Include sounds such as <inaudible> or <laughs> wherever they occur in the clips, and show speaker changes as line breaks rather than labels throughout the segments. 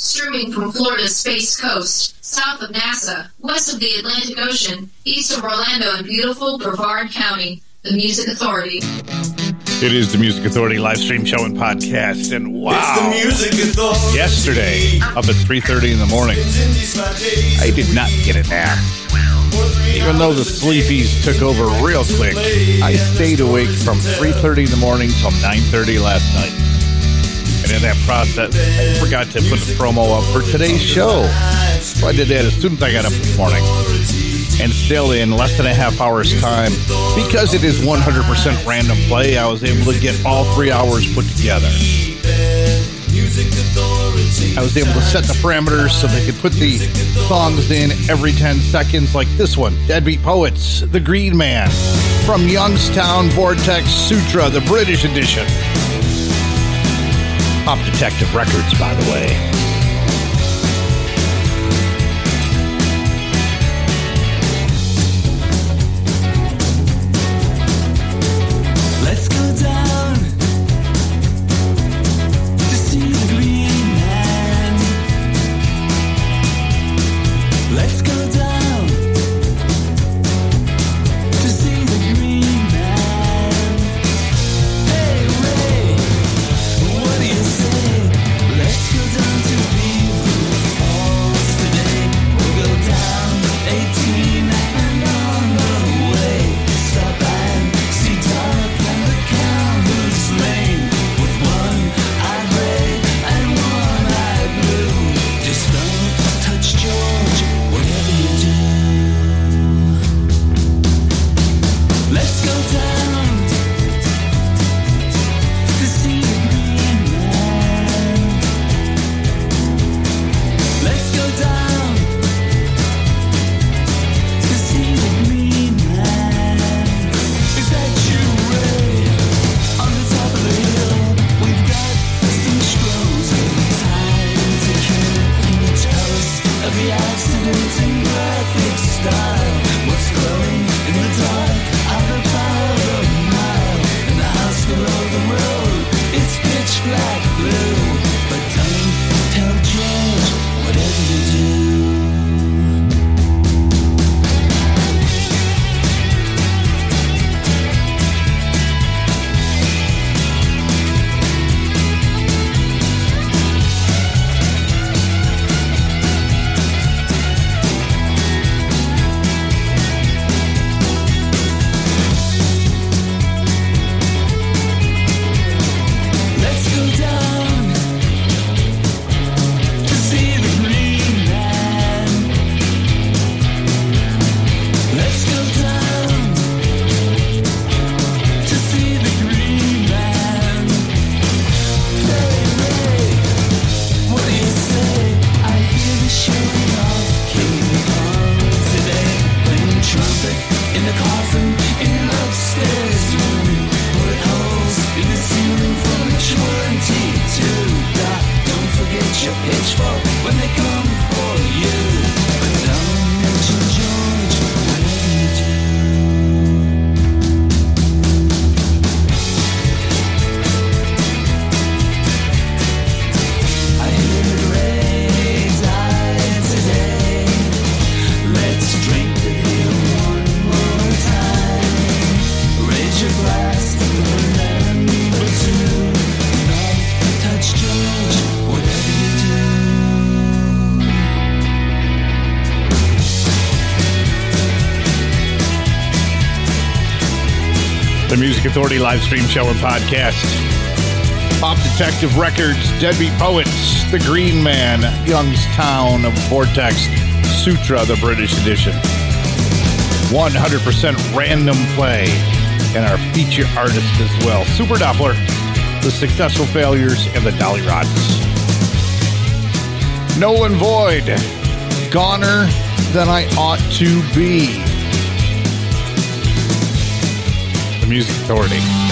Streaming from Florida's Space Coast, south of NASA, west of the Atlantic Ocean, east of Orlando and beautiful Brevard County, the Music Authority.
It is the Music Authority live stream show and podcast, and wow!
It's the Music Authority.
Yesterday, up at three thirty in the morning, I did not get a nap. Even though the sleepies took over real quick, I stayed awake from three thirty in the morning till nine thirty last night. And in that process, I forgot to put the promo up for today's show. So I did that as soon as I got up this morning. And still in less than a half hour's time, because it is 100% random play, I was able to get all three hours put together. I was able to set the parameters so they could put the songs in every 10 seconds, like this one Deadbeat Poets, The Green Man, from Youngstown Vortex Sutra, the British edition. Pop Detective Records, by the way. Authority live stream show and podcast. Pop Detective Records, Deadbeat Poets, The Green Man, Youngstown Vortex, Sutra, the British edition. 100% random play, and our feature artist as well. Super Doppler, The Successful Failures, and the Dollyrots. Nolan Void, Goner Than I Ought to Be. Music Authority.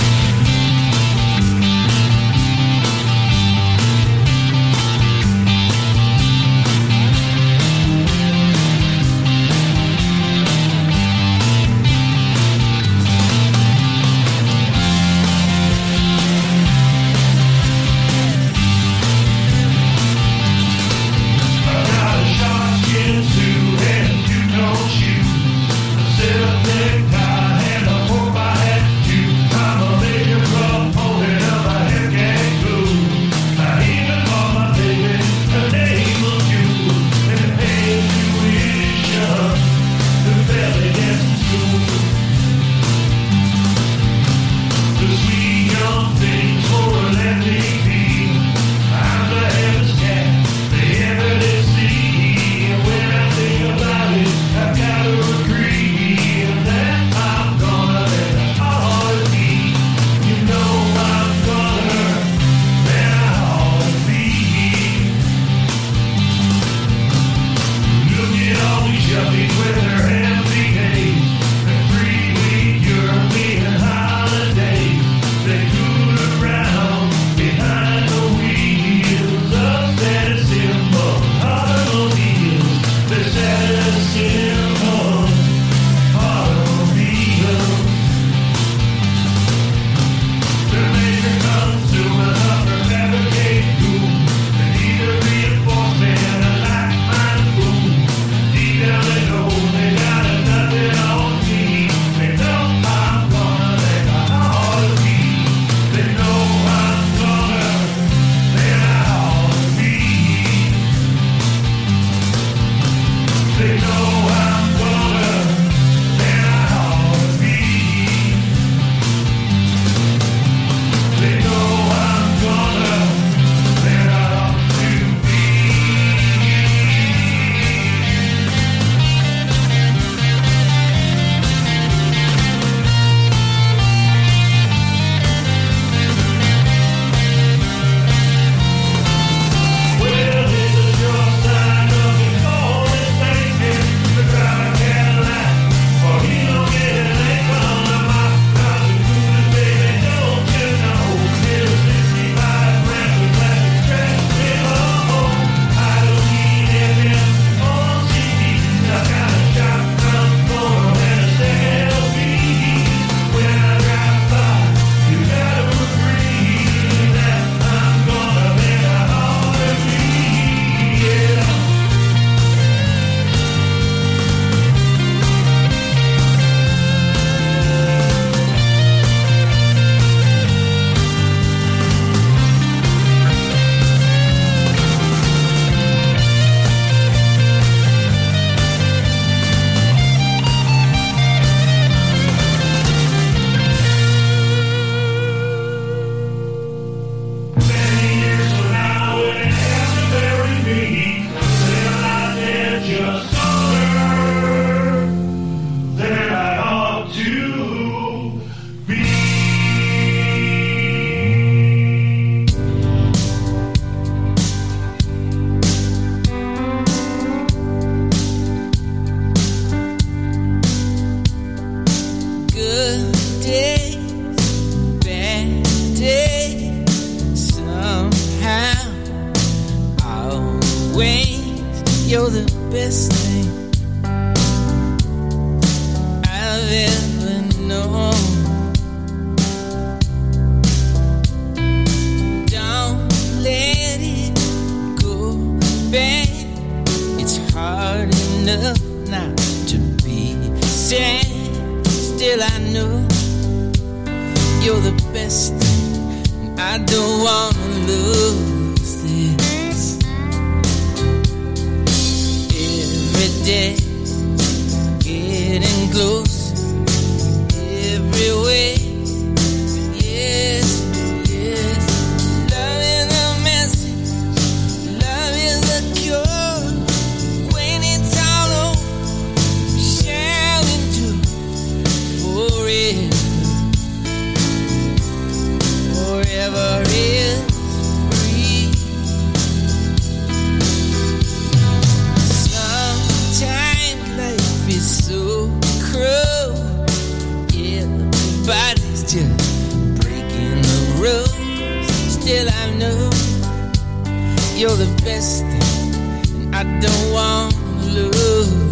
you're the best thing, and I don't want to lose.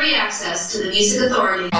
free
access to the Music Authority.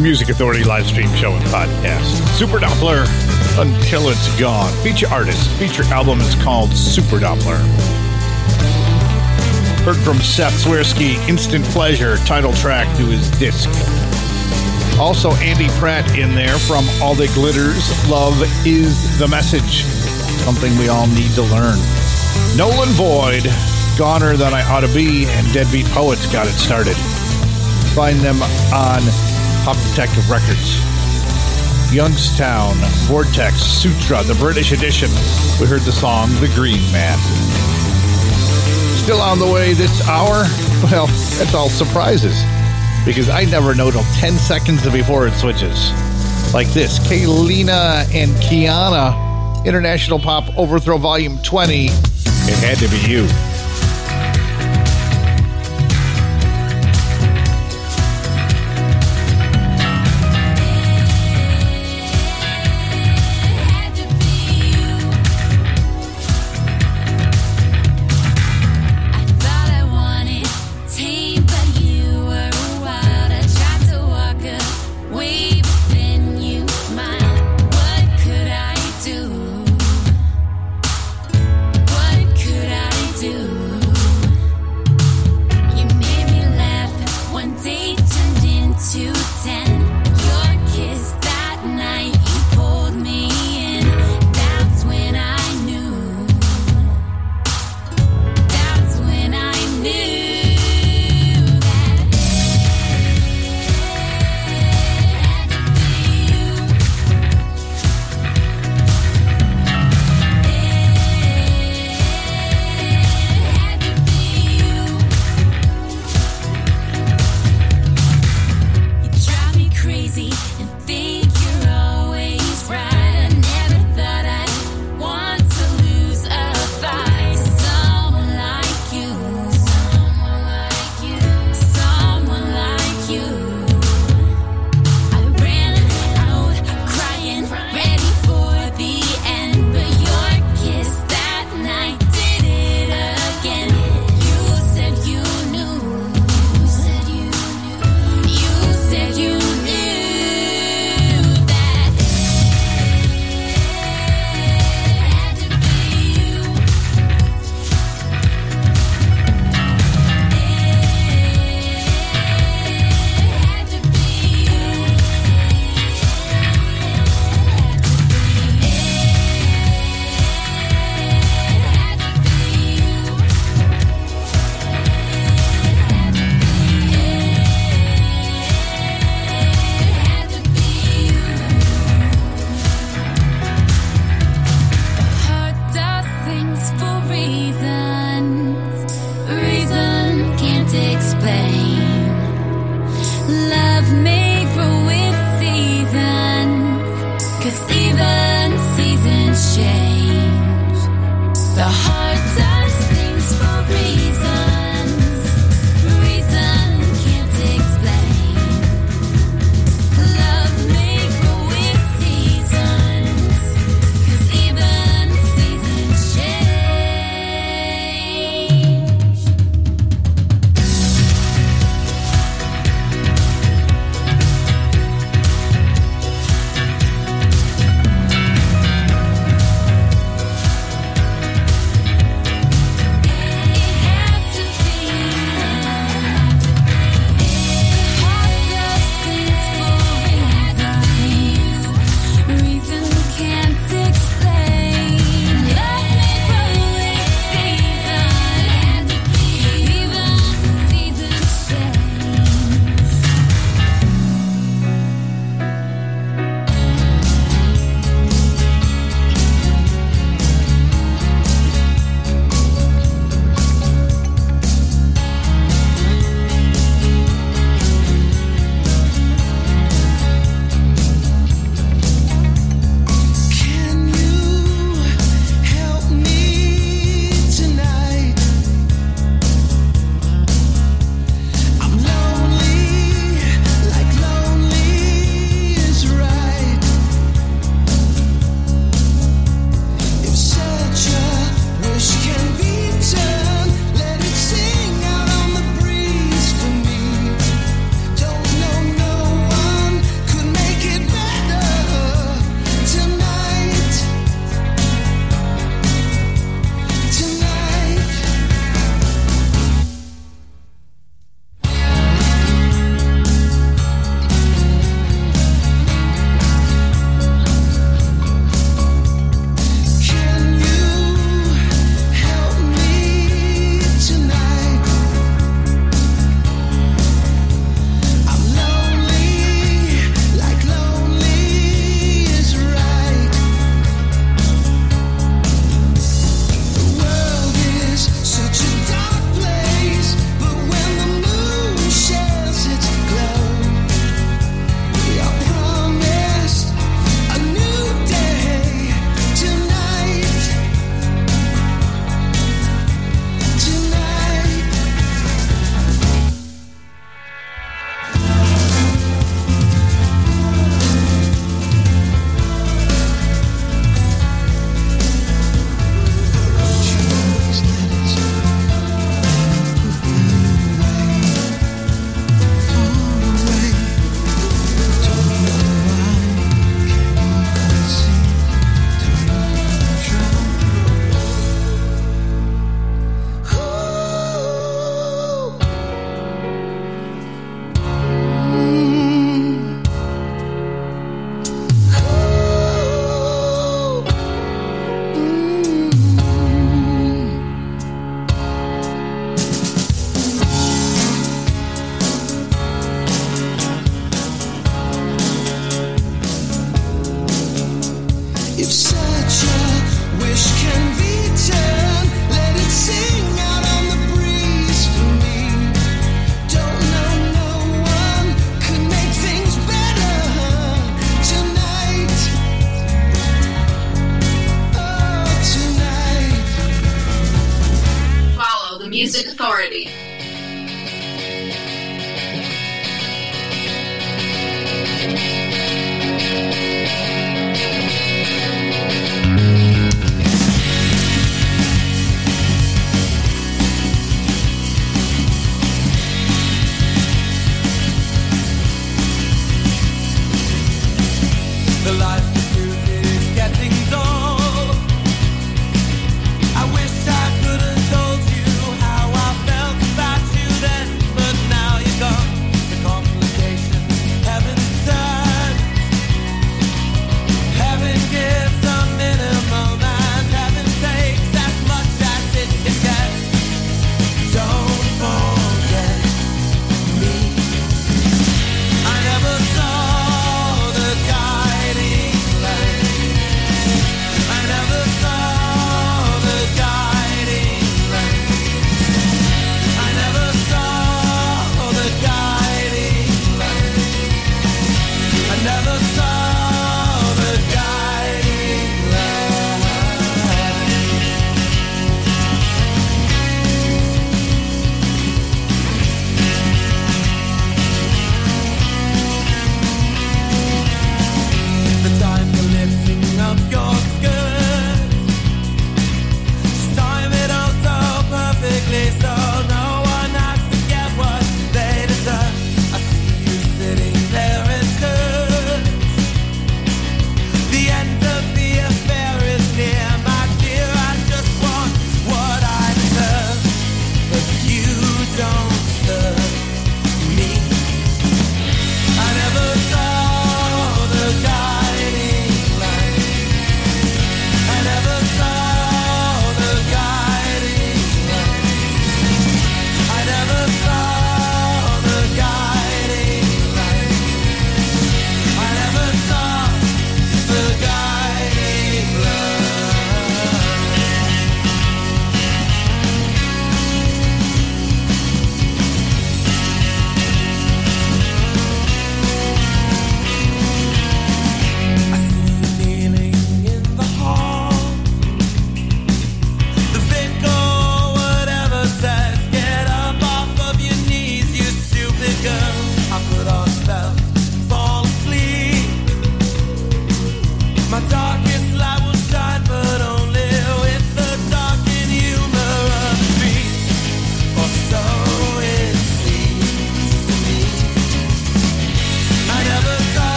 The Music Authority live stream show and podcast. Super Doppler, Until It's Gone. Feature artist, feature album is called Super Doppler. Heard from Seth Swirsky, Instant Pleasure, title track to his disc. Also, Andy Pratt in there from All the Glitters. Love is the message. Something we all need to learn. Nolan Boyd, Goner Than I Ought to Be, and Deadbeat Poets got it started. Find them on Pop Detective Records. Youngstown, Vortex, Sutra, the British edition. We heard the song The Green Man. Still on the way this hour? <laughs> Well, that's all surprises. Because I never know till 10 seconds before it switches. Like this Kaylina and Kiana, International Pop Overthrow Volume 20. It had to be you.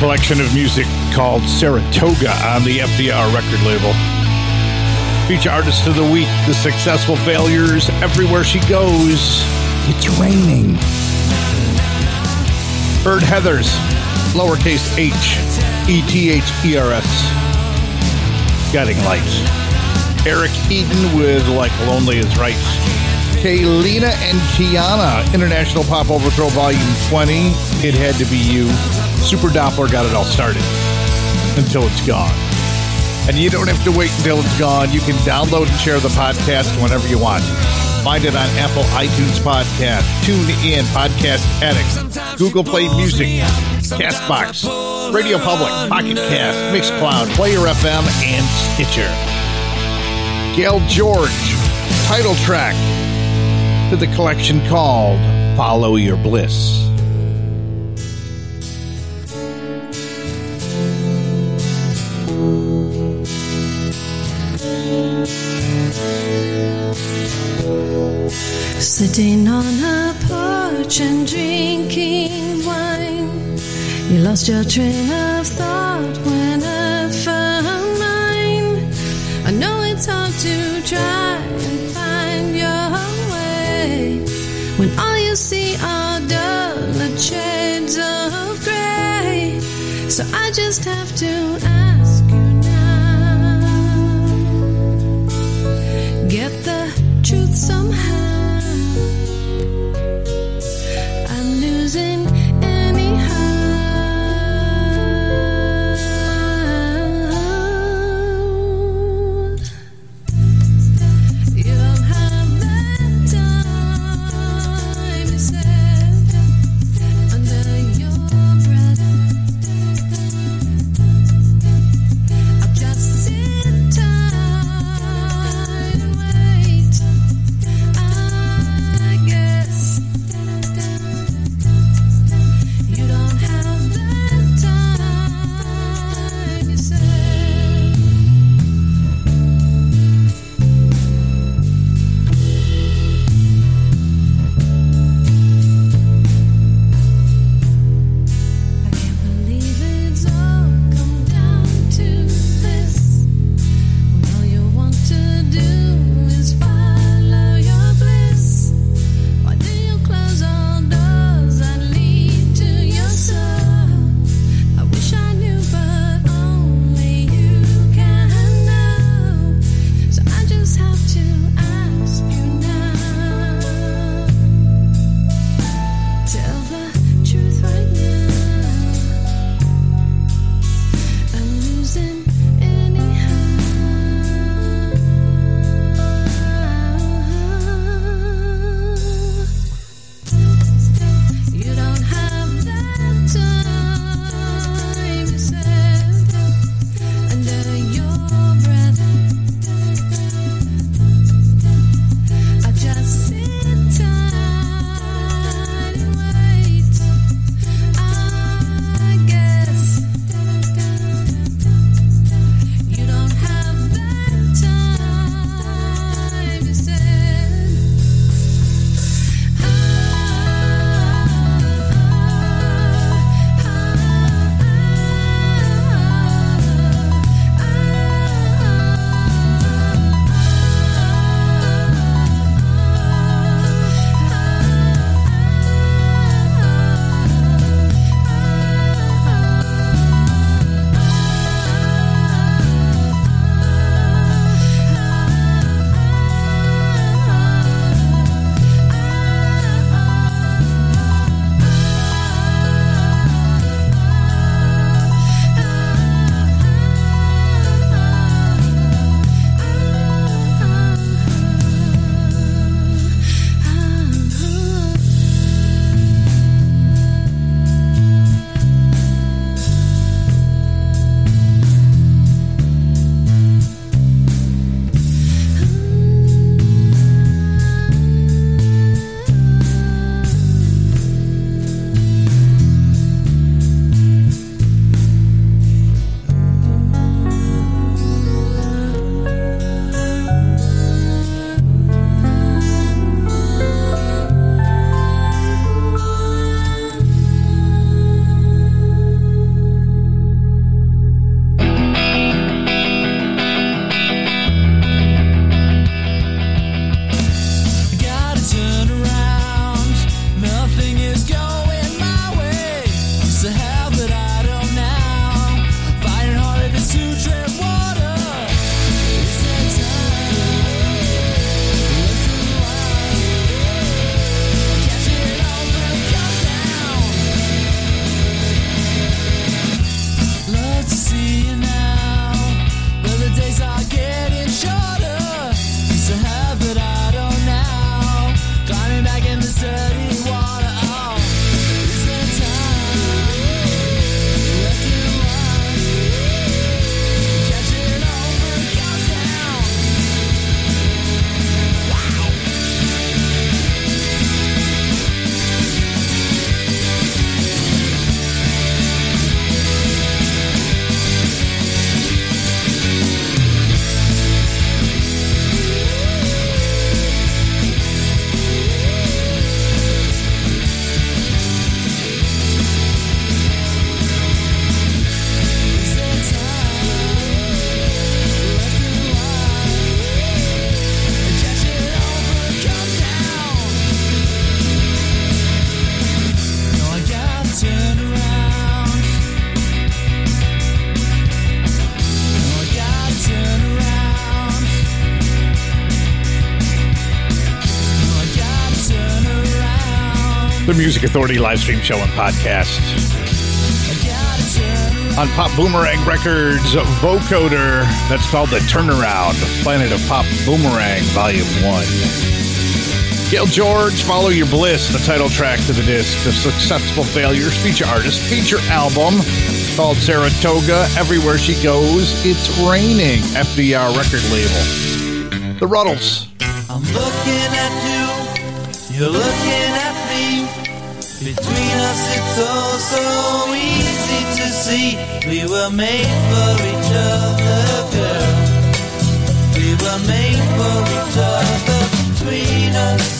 Collection of music called Saratoga on the FDR record label. Feature artist of the week, the successful failures everywhere she goes. It's raining. Bird Heathers, lowercase h, e t h e r s. Guiding Lights. Eric Eaton with Like Lonely is Right. Kaylina and Kiana, International Pop Overthrow Volume 20. It had to be you. Super Doppler got it all started. Until it's gone. And you don't have to wait until it's gone. You can download and share the podcast whenever you want. Find it on Apple iTunes Podcast, Tune In, Podcast Addict, Google Play Music, Castbox, Radio Public, Pocket Cast, Mixcloud, Player FM, and Stitcher. Gail George, title track to the collection called Follow Your Bliss.
Sitting on a porch and drinking wine, you lost your train of thought when I found mine. I know it's hard to try see under the shades of gray. So I just have to ask.
Music Authority live stream show and podcast. On Pop Boomerang Records, Vocoder, that's called The Turnaround, Planet of Pop Boomerang, Volume 1. Gail George, Follow Your Bliss, the title track to the disc, the successful failures, feature artist, feature album called Saratoga, Everywhere She Goes, It's Raining, FDR record label. The Ruddles.
I'm looking at you, you're looking between us, it's all so easy to see. We were made for each other, girl. We were made for each other. Between us.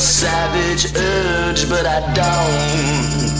savage urge,
but I don't.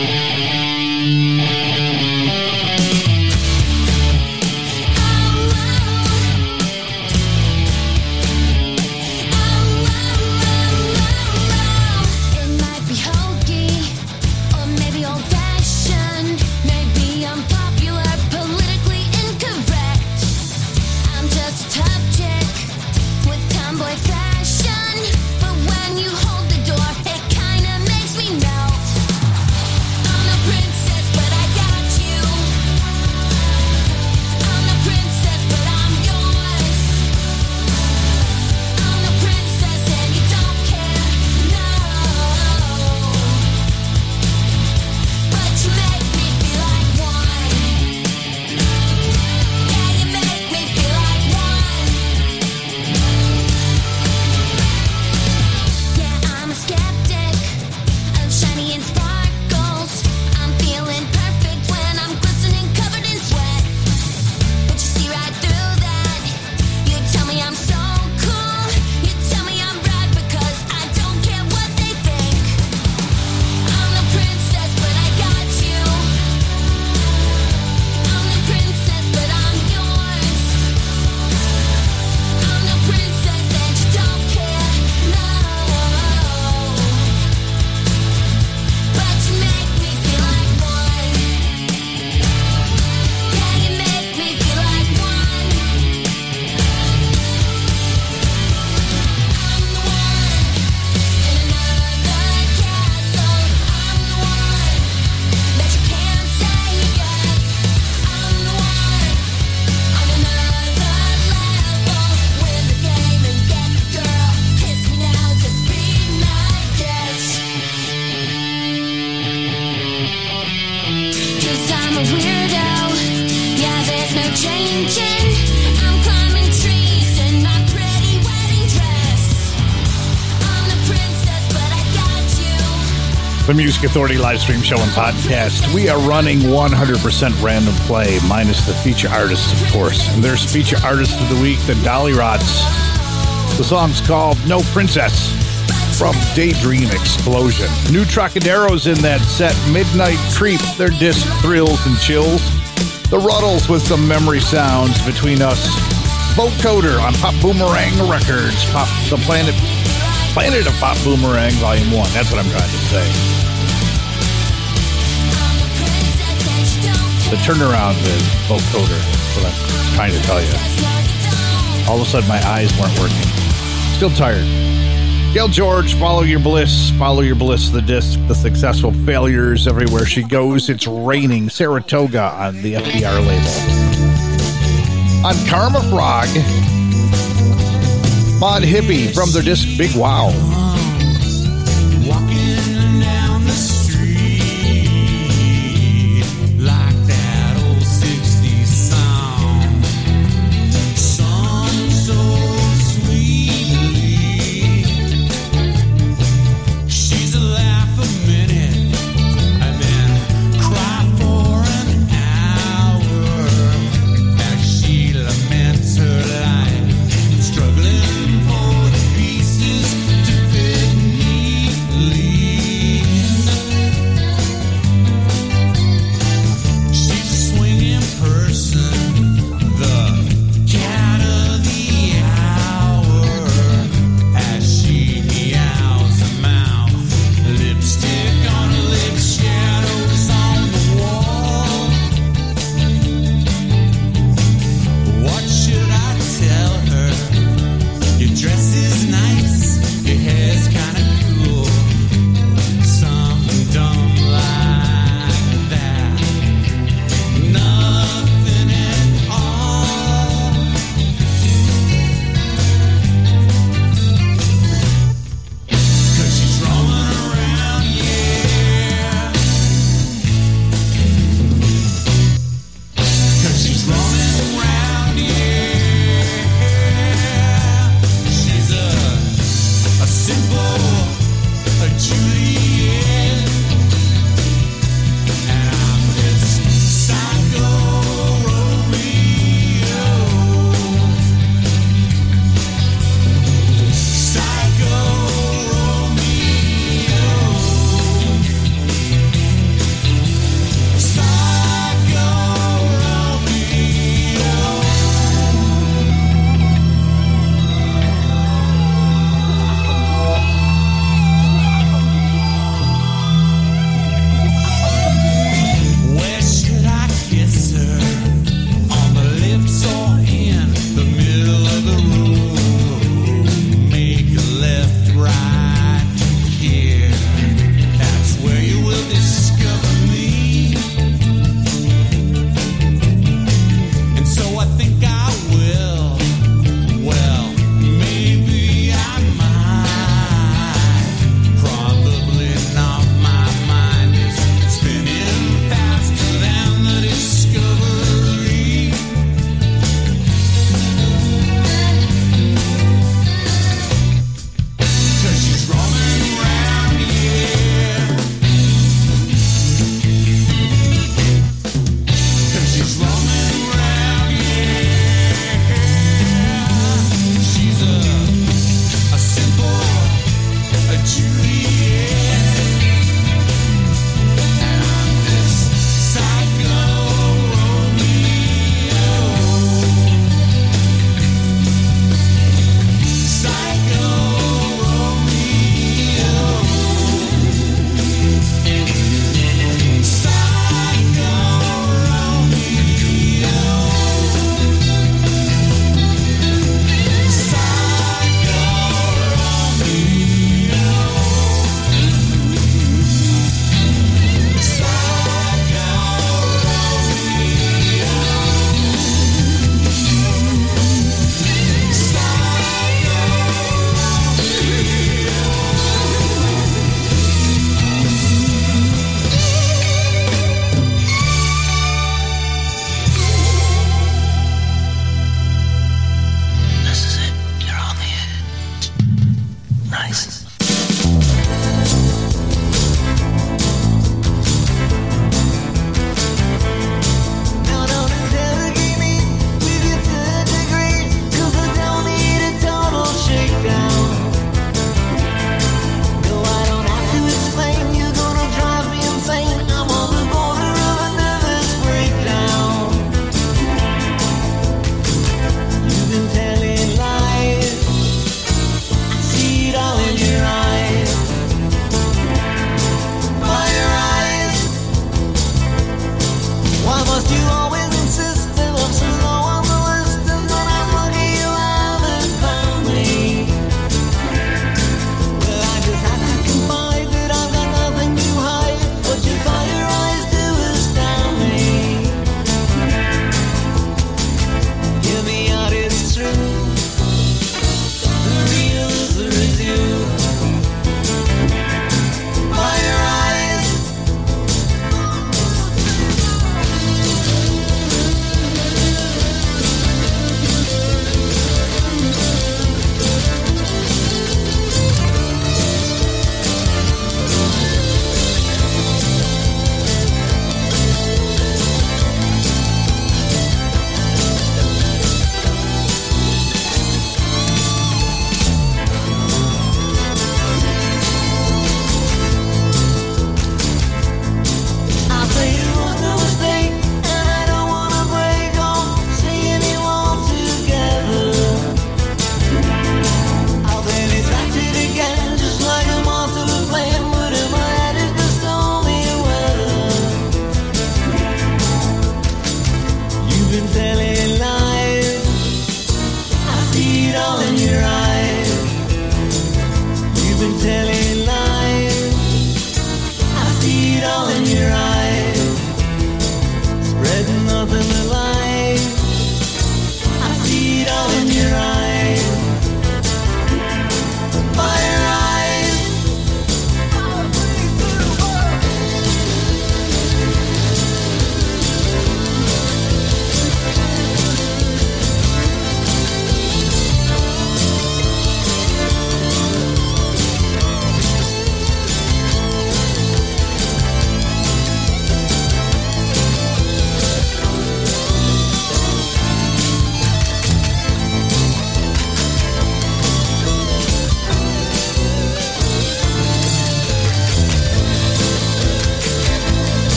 Music Authority live stream show and podcast. We are running 100% random play, minus the feature artists, of course. And there's feature artist of the week, the Dollyrots. The song's called No Princess from Daydream Explosion. New Trocadero's in that set, Midnight Creep, their disc Thrills and Chills. The Ruddles with some memory sounds between us. Vocoder on Pop Boomerang Records, Pop the Planet Planet of Pop Boomerang Volume 1. That's what I'm trying to say. the turnaround is vocoder. What I'm trying to tell you. All of a sudden, my eyes weren't working. Still tired. Gail George, follow your bliss, follow your bliss. The disc, the successful failures everywhere she goes. It's raining Saratoga on the FDR label. On Karma Frog, Mod Hippie from their disc Big Wow.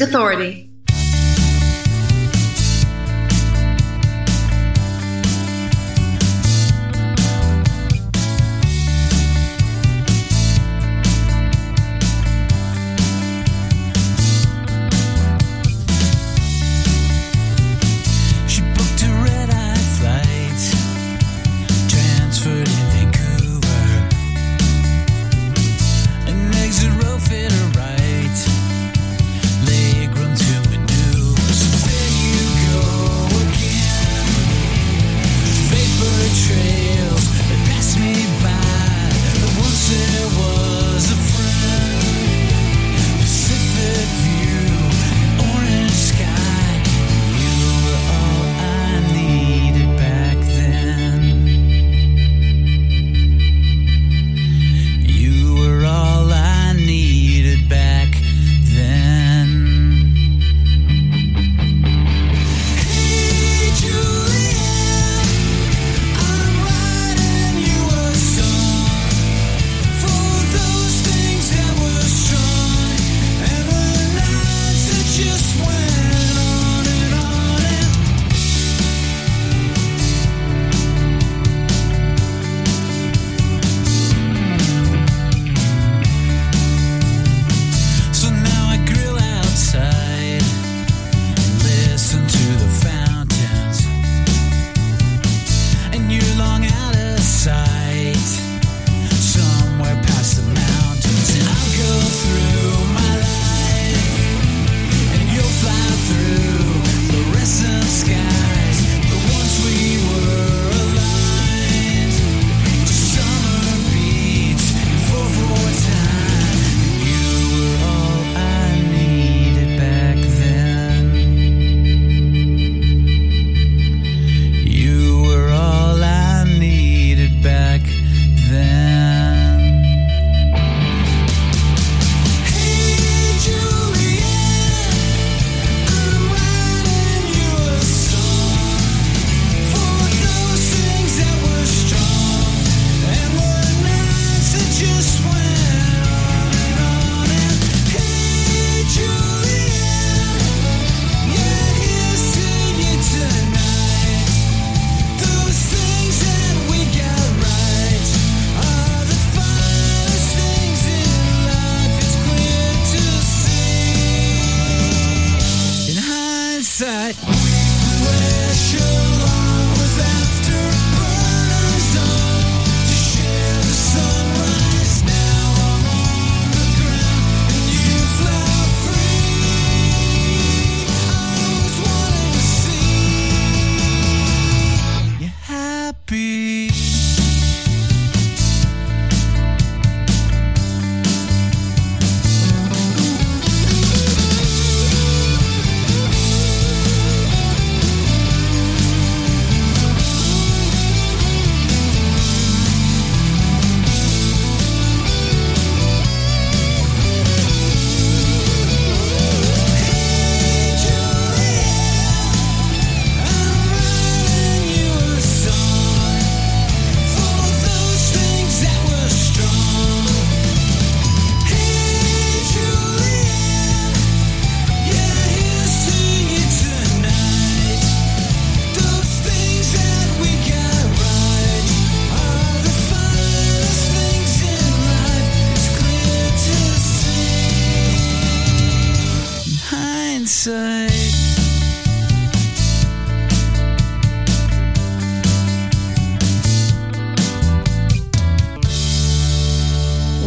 Authority